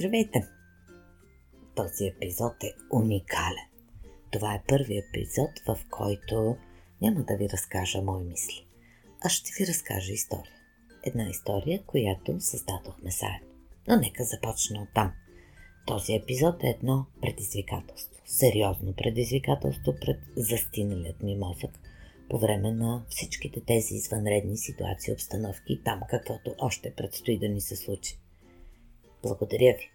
Здравейте! Този епизод е уникален. Това е първият епизод, в който няма да ви разкажа мои мисли, а ще ви разкажа история. Една история, която създадохме заедно. Но нека започна от там. Този епизод е едно предизвикателство. Сериозно предизвикателство пред застиналият ми мозък по време на всичките тези извънредни ситуации, обстановки и там каквото още предстои да ни се случи. Благодаря ви.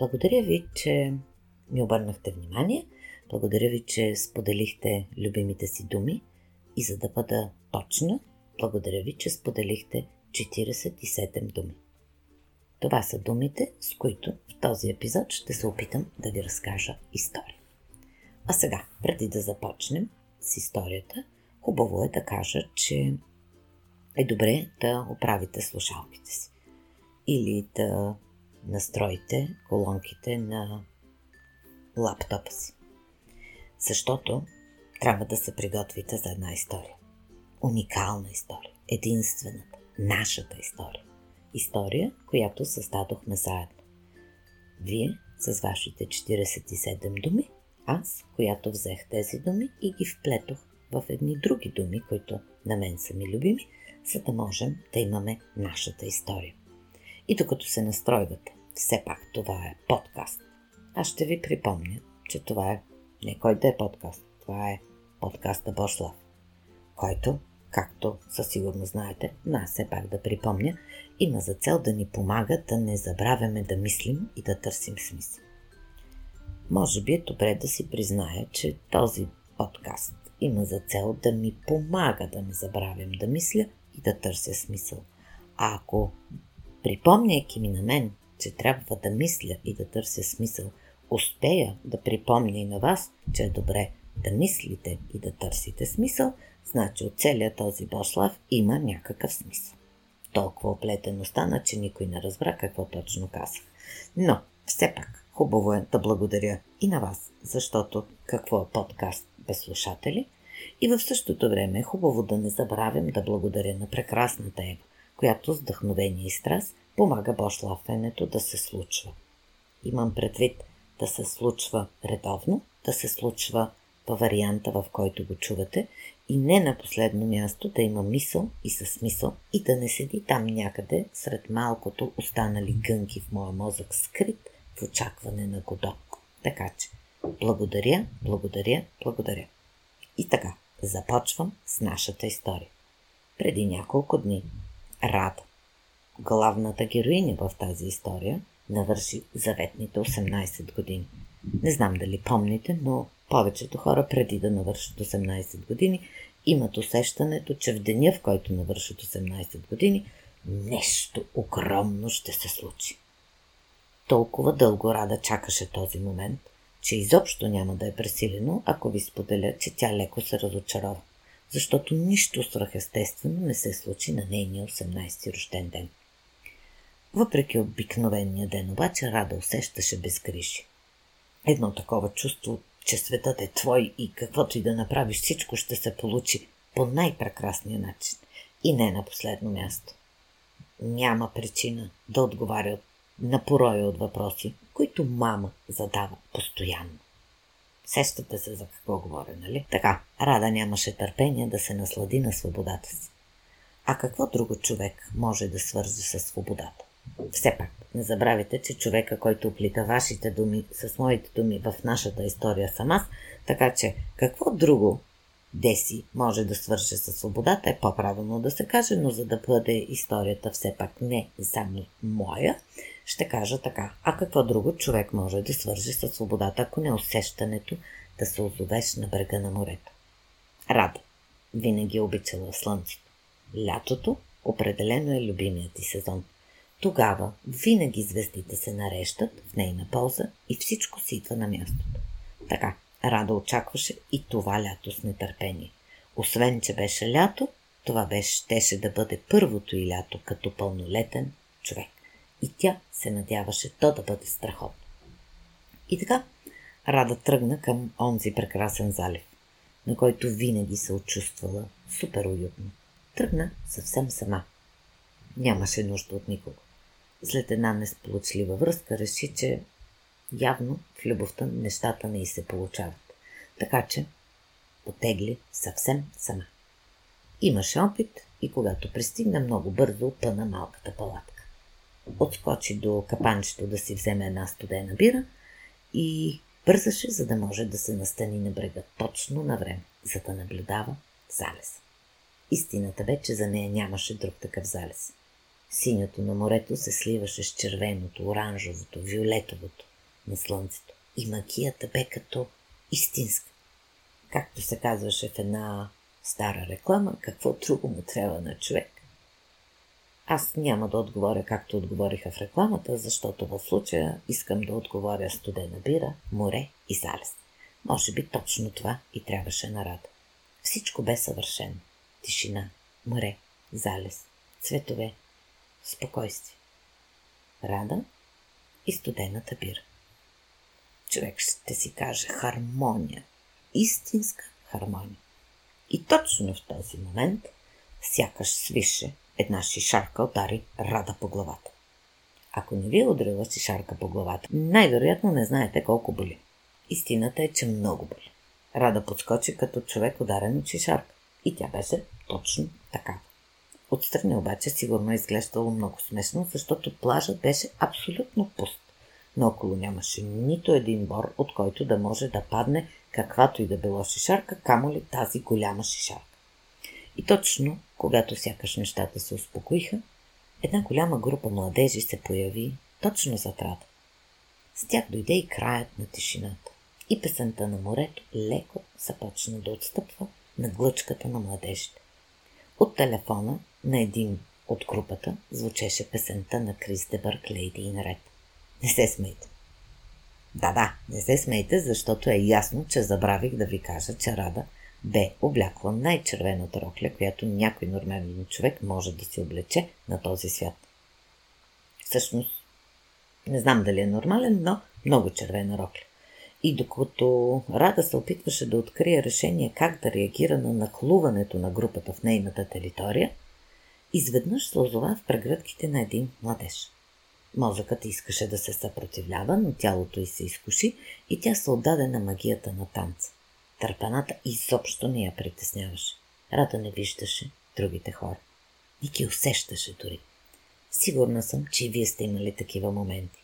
Благодаря ви, че ми обърнахте внимание. Благодаря ви, че споделихте любимите си думи. И за да бъда точна, благодаря ви, че споделихте 47 думи. Това са думите, с които в този епизод ще се опитам да ви разкажа история. А сега, преди да започнем с историята, хубаво е да кажа, че е добре да оправите слушалките си. Или да настроите колонките на лаптопа си. Защото трябва да се приготвите за една история. Уникална история. Единствената. Нашата история. История, която създадохме заедно. Вие с вашите 47 думи, аз, която взех тези думи и ги вплетох в едни други думи, които на мен са ми любими, за да можем да имаме нашата история. И докато се настройвате, все пак това е подкаст. Аз ще ви припомня, че това е не кой да е подкаст. Това е подкаста Бошлав, който, както със сигурност знаете, но все пак да припомня, има за цел да ни помага да не забравяме да мислим и да търсим смисъл. Може би е добре да си призная, че този подкаст има за цел да ми помага да не забравям да мисля и да търся смисъл. А ако, припомняйки ми на мен, че трябва да мисля и да търся смисъл, успея да припомня и на вас, че е добре да мислите и да търсите смисъл, значи от целият този Бошлав има някакъв смисъл. Толкова оплетено стана, че никой не разбра какво точно казах. Но, все пак, хубаво е да благодаря и на вас, защото какво е подкаст без слушатели? И в същото време е хубаво да не забравям да благодаря на прекрасната Ева, която с вдъхновение и страст помага бошлафенето да се случва. Имам предвид да се случва редовно, да се случва във варианта, в който го чувате и не на последно място да има мисъл и със смисъл и да не седи там някъде сред малкото останали гънки в моя мозък скрит в очакване на Годо. Така че, благодаря, благодаря, благодаря. И така, започвам с нашата история. Преди няколко дни Рада, главната героиня в тази история, навърши заветните 18 години. Не знам дали помните, но повечето хора преди да навършат 18 години имат усещането, че в деня, в който навършат 18 години, нещо огромно ще се случи. Толкова дълго Рада чакаше този момент, че изобщо няма да е пресилено, ако ви споделя, че тя леко се разочарова, защото нищо свръхестествено не се случи на нейния 18 рожден ден. Въпреки обикновения ден обаче Рада усещаше безгрижие. Едно такова чувство, че светът е твой и каквото и да направиш, всичко ще се получи по най-прекрасния начин. И не на последно място. Няма причина да отговаря на пороя от въпроси, които мама задава постоянно. Сещате се за какво говоря, нали? Така, Рада нямаше търпение да се наслади на свободата си. А какво друго човек може да свързи с свободата? Все пак, не забравяйте, че човека, който оплита вашите думи с моите думи в нашата история съм аз, така че какво друго Деси може да свърши със свободата е по-правилно да се каже, но за да бъде историята все пак не само моя, ще кажа така. А какво друго човек може да свържи със свободата, ако не усещането да се озовеш на брега на морето? Рада. Винаги е обичала слънцето. Лятото определено е любимият ти сезон. Тогава винаги звездите се нарещат в нейна полза и всичко си идва на мястото. Така, Рада очакваше и това лято с нетърпение. Освен, че беше лято, това беше, щеше да бъде първото и лято като пълнолетен човек. И тя се надяваше то да бъде страхотно. И така, Рада тръгна към онзи прекрасен залив, на който винаги се очувствала супер уютно. Тръгна съвсем сама. Нямаше нужда от никого. След една несполучлива връзка реши, че явно в любовта нещата не й се получават. Така че потегли съвсем сама. Имаше опит и когато пристигна много бързо, пъна малката палатка. Отскочи до капанчето да си вземе една студена бира и бързаше, за да може да се настани на брега точно на време, за да наблюдава залез. Истината бе, че за нея нямаше друг такъв залез. Синьото на морето се сливаше с червеното, оранжевото, виолетовото на слънцето. И магията бе като истинска. Както се казваше в една стара реклама, какво друго му трябва на човек. Аз няма да отговоря както отговориха в рекламата, защото в случая искам да отговоря студена бира, море и залез. Може би точно това и трябваше на Рада. Всичко бе съвършено. Тишина, море, залез, цветове, спокойствие. Рада и студената бира. Човек ще си каже хармония. Истинска хармония. И точно в този момент сякаш свише една шишарка удари Рада по главата. Ако не ви е ударила шишарка по главата, най-вероятно не знаете колко боли. Истината е, че много боли. Рада подскочи като човек ударен от шишарка. И тя беше точно така. Отстрани обаче сигурно е изглеждало много смешно, защото плажът беше абсолютно пуст. Но около нямаше нито един бор, от който да може да падне каквато и да било шишарка, камо ли тази голяма шишарка. И точно, когато сякаш нещата се успокоиха, една голяма група младежи се появи точно зад Рада. С тях дойде и краят на тишината. И песента на морето леко започна да отстъпва на глъчката на младежите. От телефона на един от групата звучеше песента на Крис Дебърк Лейди и наред. Не се смейте. Да, да, не се смейте, защото е ясно, че забравих да ви кажа, че Рада бе облякла най-червената рокля, която някой нормален човек може да си облече на този свят. Всъщност, не знам дали е нормален, но много червена рокля. И докато Рада се опитваше да открие решение как да реагира на нахлуването на групата в нейната територия, изведнъж се озова в прегръдките на един младеж. Мозъкът искаше да се съпротивлява, но тялото й се изкуши и тя се отдаде на магията на танца. Търпаната изобщо не я притесняваше. Рада не виждаше другите хора. И ги усещаше дори. Сигурна съм, че и вие сте имали такива моменти.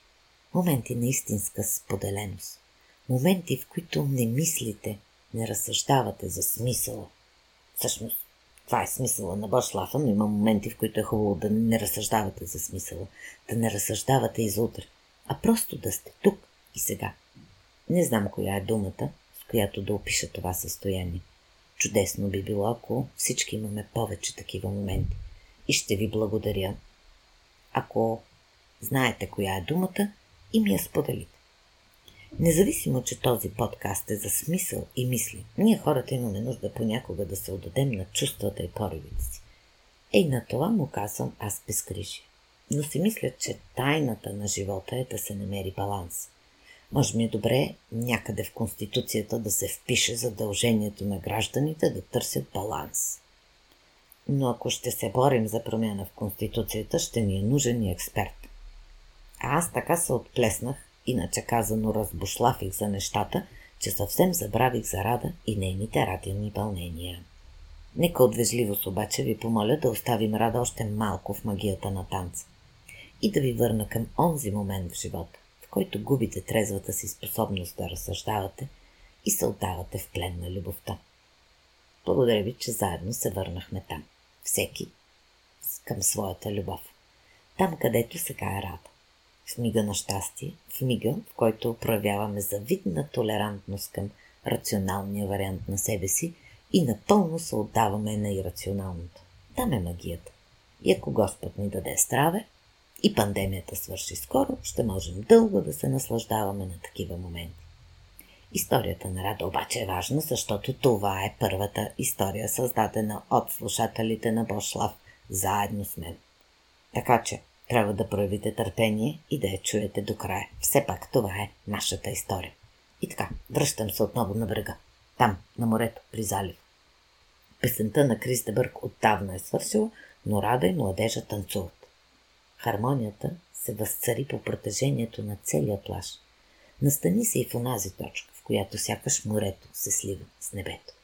Моменти на истинска споделеност. Моменти, в които не мислите, не разсъждавате за смисъла. Всъщност, това е смисъла на Бошлафа, но има моменти, в които е хубаво да не разсъждавате за смисъла, да не разсъждавате и за утре, а просто да сте тук и сега. Не знам коя е думата, която да опиша това състояние. Чудесно би било, ако всички имаме повече такива моменти. И ще ви благодаря, ако знаете коя е думата и ми я споделите. Независимо, че този подкаст е за смисъл и мисли, ние хората имаме нужда понякога да се отдадем на чувствата и поривите си. Ей, на това му казвам аз безкрижие. Но си мисля, че тайната на живота е да се намери баланс. Може ми е добре някъде в Конституцията да се впише задължението на гражданите да търсят баланс. Но ако ще се борим за промяна в Конституцията, ще ни е нужен и експерт. А аз така се отплеснах Иначе казано разбушлафих за нещата, че съвсем забравих за Рада и нейните радиални вълнения. Нека от вежливост обаче ви помоля да оставим Рада още малко в магията на танца и да ви върна към онзи момент в живота, който губите трезвата си способност да разсъждавате и се отдавате в плен на любовта. Благодаря ви, че заедно се върнахме там. Всеки към своята любов. Там, където сега е Рада в мига на щастие, в мига, в който проявяваме завидна толерантност към рационалния вариант на себе си и напълно се отдаваме на ирационалното. Там е магията. И ако Господ ни даде здраве и пандемията свърши скоро, ще можем дълго да се наслаждаваме на такива моменти. Историята на Рада обаче е важна, защото това е първата история, създадена от слушателите на Бошлав заедно с мен. Така че, трябва да проявите търпение и да я чуете до края. Все пак това е нашата история. И така, връщам се отново на брега. Там, на морето, при залив. Песента на Кристебърг отдавна е свършила, но Рада и младежа танцуват. Хармонията се възцари по протежението на целия плаж. Настани се и в онази точка, в която сякаш морето се слива с небето.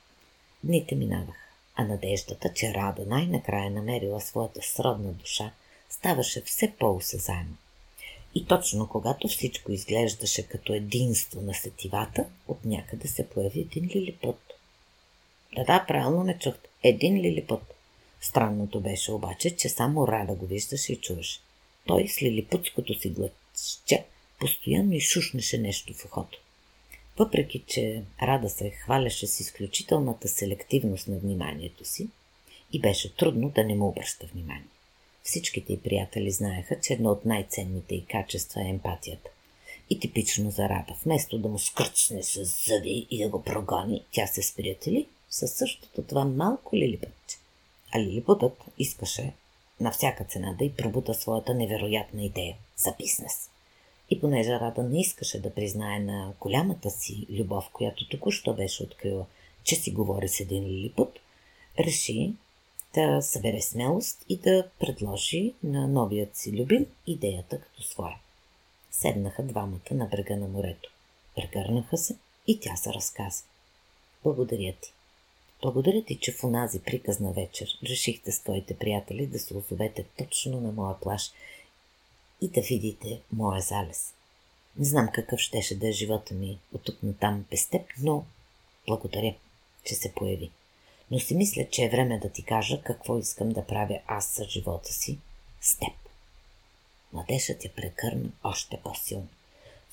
Дните минаваха, а надеждата, че Рада най-накрая намерила своята сродна душа, ставаше все по-осезаема. И точно когато всичко изглеждаше като единство на сетивата, от някъде се появи един лилипот. Да, да, правилно ме чухте. Един лилипот. Странното беше обаче, че само Рада го виждаше и чуваше. Той с лилипутското си гласче постоянно изшушнеше нещо в ухото. Въпреки, че Рада се хваляше с изключителната селективност на вниманието си, и беше трудно да не му обръща внимание. Всичките й приятели знаеха, че едно от най-ценните й качества е емпатията. И типично за Рада, вместо да му скръчне с зъби и да го прогони, тя се сприятели със същото това малко лилипътче. А лилипутът искаше на всяка цена да й пробута своята невероятна идея за бизнес. И понеже Рада не искаше да признае на голямата си любов, която току-що беше открила, че си говори с един лилипут, реши да събере смелост и да предложи на новият си любим идеята като своя. Седнаха двамата на брега на морето. Прегърнаха се и тя се разказа. Благодаря ти. Благодаря ти, че в онази приказна вечер решихте с твоите приятели да се озовете точно на моя плаш и да видите моя залез. Не знам какъв щеше да е живота ми от тук на там без теб, но благодаря, че се появи. Но си мисля, че е време да ти кажа какво искам да правя аз с живота си с теб. Младежът я прекърна още по-силно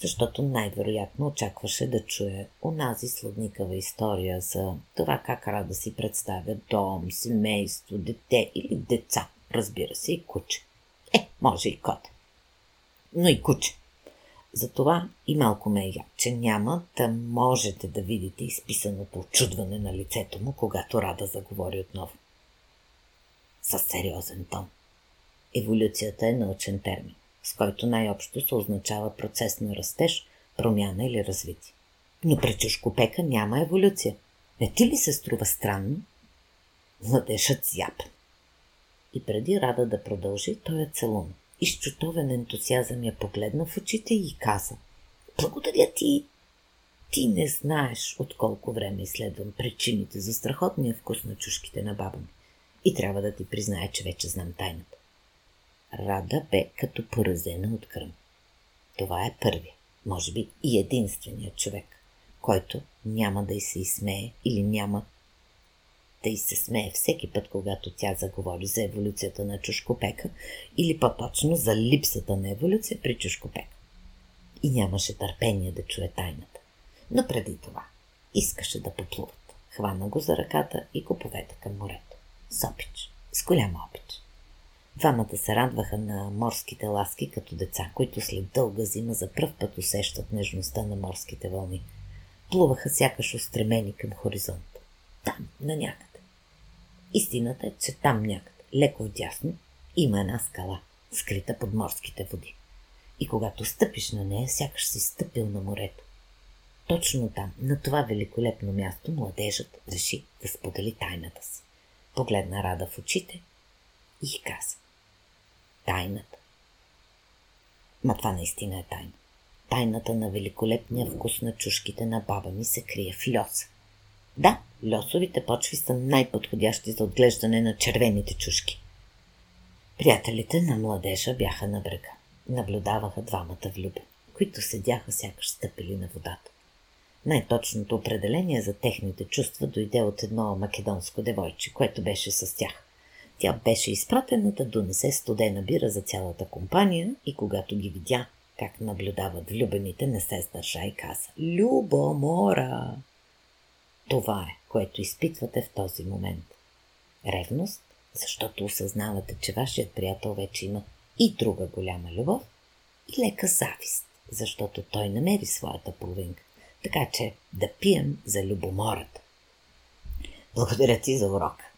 защото най-вероятно очакваше да чуе онази сладникава история за това как Рада си представя дом, семейство, дете или деца. Разбира се, и куче. Е, може и кот. Но и куче. Затова и малко ме е я, че няма да можете да видите изписаното очудване на лицето му, когато Рада заговори отново. Със сериозен тон. Еволюцията е научен термин с който най-общо се означава процес на растеж, промяна или развитие. Но при чушкопека няма еволюция. Не ти ли се струва странно? Младежът зяпа. И преди Рада да продължи, той е целун. И с чутовен ентусиазъм я погледна в очите и каза. Благодаря ти! Ти не знаеш от колко време изследвам причините за страхотния вкус на чушките на баба ми. И трябва да ти призная, че вече знам тайната. Рада бе като поразена от кръм. Това е първи, може би и единственият човек, който няма да й се изсмее или няма да й се смее всеки път, когато тя заговори за еволюцията на чушкопека или по-точно за липсата на еволюция при чушкопека. И нямаше търпение да чуе тайната. Но преди това искаше да поплуват. Хвана го за ръката и го поведе към морето. С опич. С голяма опич. Двамата се радваха на морските ласки като деца, които след дълга зима за пръв път усещат нежността на морските вълни. Плуваха сякаш устремени към хоризонта. Там, на някъде. Истината е, че там някъде, леко вдясно, има една скала, скрита под морските води. И когато стъпиш на нея, сякаш си стъпил на морето. Точно там, на това великолепно място, младежът реши да сподели тайната си. Погледна Рада в очите и каза. Тайната. Ма това наистина е тайна. Тайната на великолепния вкус на чушките на баба ми се крие в льоса. Да, льосовите почви са най-подходящи за отглеждане на червените чушки. Приятелите на младежа бяха на брега. Наблюдаваха двамата влюбени, които седяха сякаш стъпили на водата. Най-точното определение за техните чувства дойде от едно македонско девойче, което беше с тях. Тя беше изпратена да донесе студена бира за цялата компания и когато ги видя как наблюдават влюбените, не се сдържа и каза «Любомора!» Това е, което изпитвате в този момент. Ревност, защото осъзнавате, че вашият приятел вече има и друга голяма любов, и лека завист, защото той намери своята половинка. Така че да пием за любомората. Благодаря ти за урока.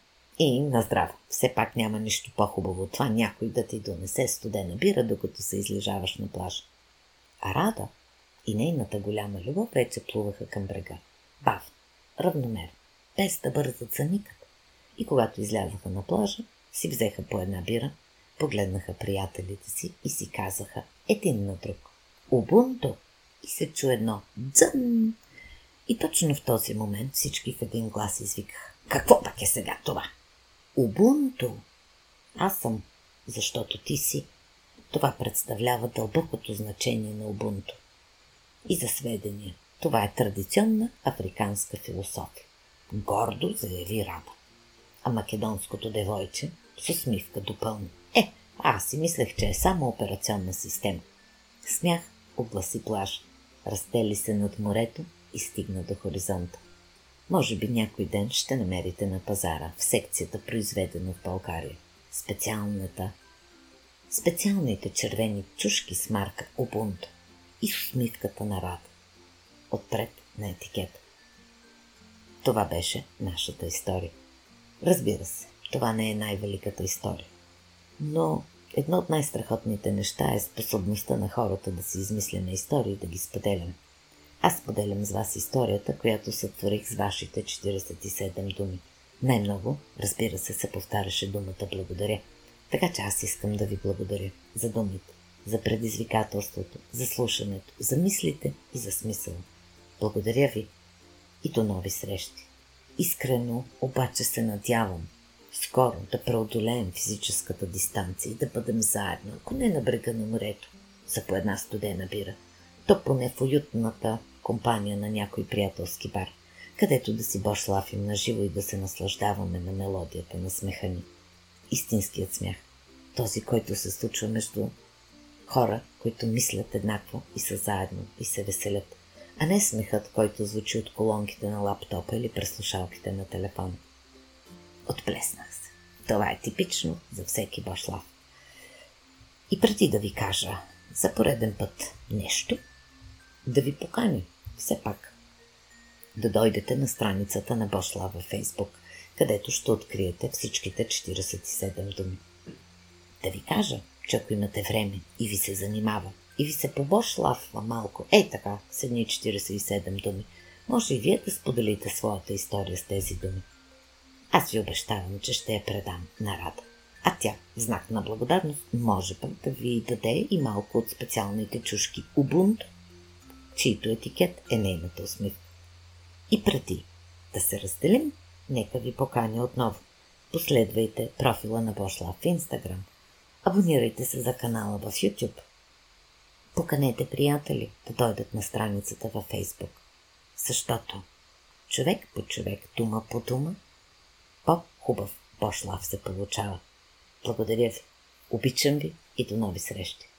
И на здраве. Все пак няма нищо по-хубаво от това някой да ти донесе студена бира, докато се излежаваш на плажа. А Рада и нейната голяма любов вече плуваха към брега. Бавно, равномерно, без да бързат за никъде. И когато излязаха на плажа, си взеха по една бира, погледнаха приятелите си и си казаха един на друг. Убунто! И се чу едно дзън. И точно в този момент всички в един глас извикаха. Какво пък е сега това? Убунто! Аз съм, защото ти си. Това представлява дълбокото значение на Убунто. И за сведение, това е традиционна африканска философия. Гордо заяви Раба. А македонското девойче с усмивка допълни. Е, аз си мислех, че е само операционна система. Смях огласи плаж, разтели се над морето и стигна до хоризонта. Може би някой ден ще намерите на пазара в секцията произведена в България. Специалната специалните червени чушки с марка Ubuntu и с усмивката на Рада. Отпред на етикета. Това беше нашата история. Разбира се, това не е най-великата история. Но едно от най-страхотните неща е способността на хората да си измисляме истории и да ги споделям. Аз споделям с вас историята, която сътворих с вашите 47 думи. Най-много, разбира се, се повтаряше думата благодаря. Така че аз искам да ви благодаря за думите, за предизвикателството, за слушането, за мислите и за смисъл. Благодаря ви и до нови срещи. Искрено обаче се надявам скоро да преодолеем физическата дистанция и да бъдем заедно, ако не на брега на морето, за по една студена бира, то поне в уютната компания на някой приятелски бар, където да си бошлафим на живо и да се наслаждаваме на мелодията на смеха ни. Истинският смях. Този, който се случва между хора, които мислят еднакво и са заедно и се веселят а не смехът, който звучи от колонките на лаптопа или през слушалките на телефона. Отплеснах се. Това е типично за всеки башлав. И преди да ви кажа за пореден път нещо, да ви покани все пак да дойдете на страницата на Бошлав във Фейсбук, където ще откриете всичките 47 думи. Да ви кажа, че ако имате време и ви се занимава и ви се побошлавва малко, ей така, с едни 47 думи, може и вие да споделите своята история с тези думи. Аз ви обещавам, че ще я предам на Рада. А тя, в знак на благодарност, може пък да ви даде и малко от специалните чушки Ubuntu, чийто етикет е нейната усмивка. И преди да се разделим, нека ви поканя отново. Последвайте профила на Бошла в Инстаграм. Абонирайте се за канала в YouTube – Поканете приятели да дойдат на страницата във Фейсбук. Защото човек по човек, дума по дума, по-хубав пошлав се получава. Благодаря ви. Обичам ви и до нови срещи.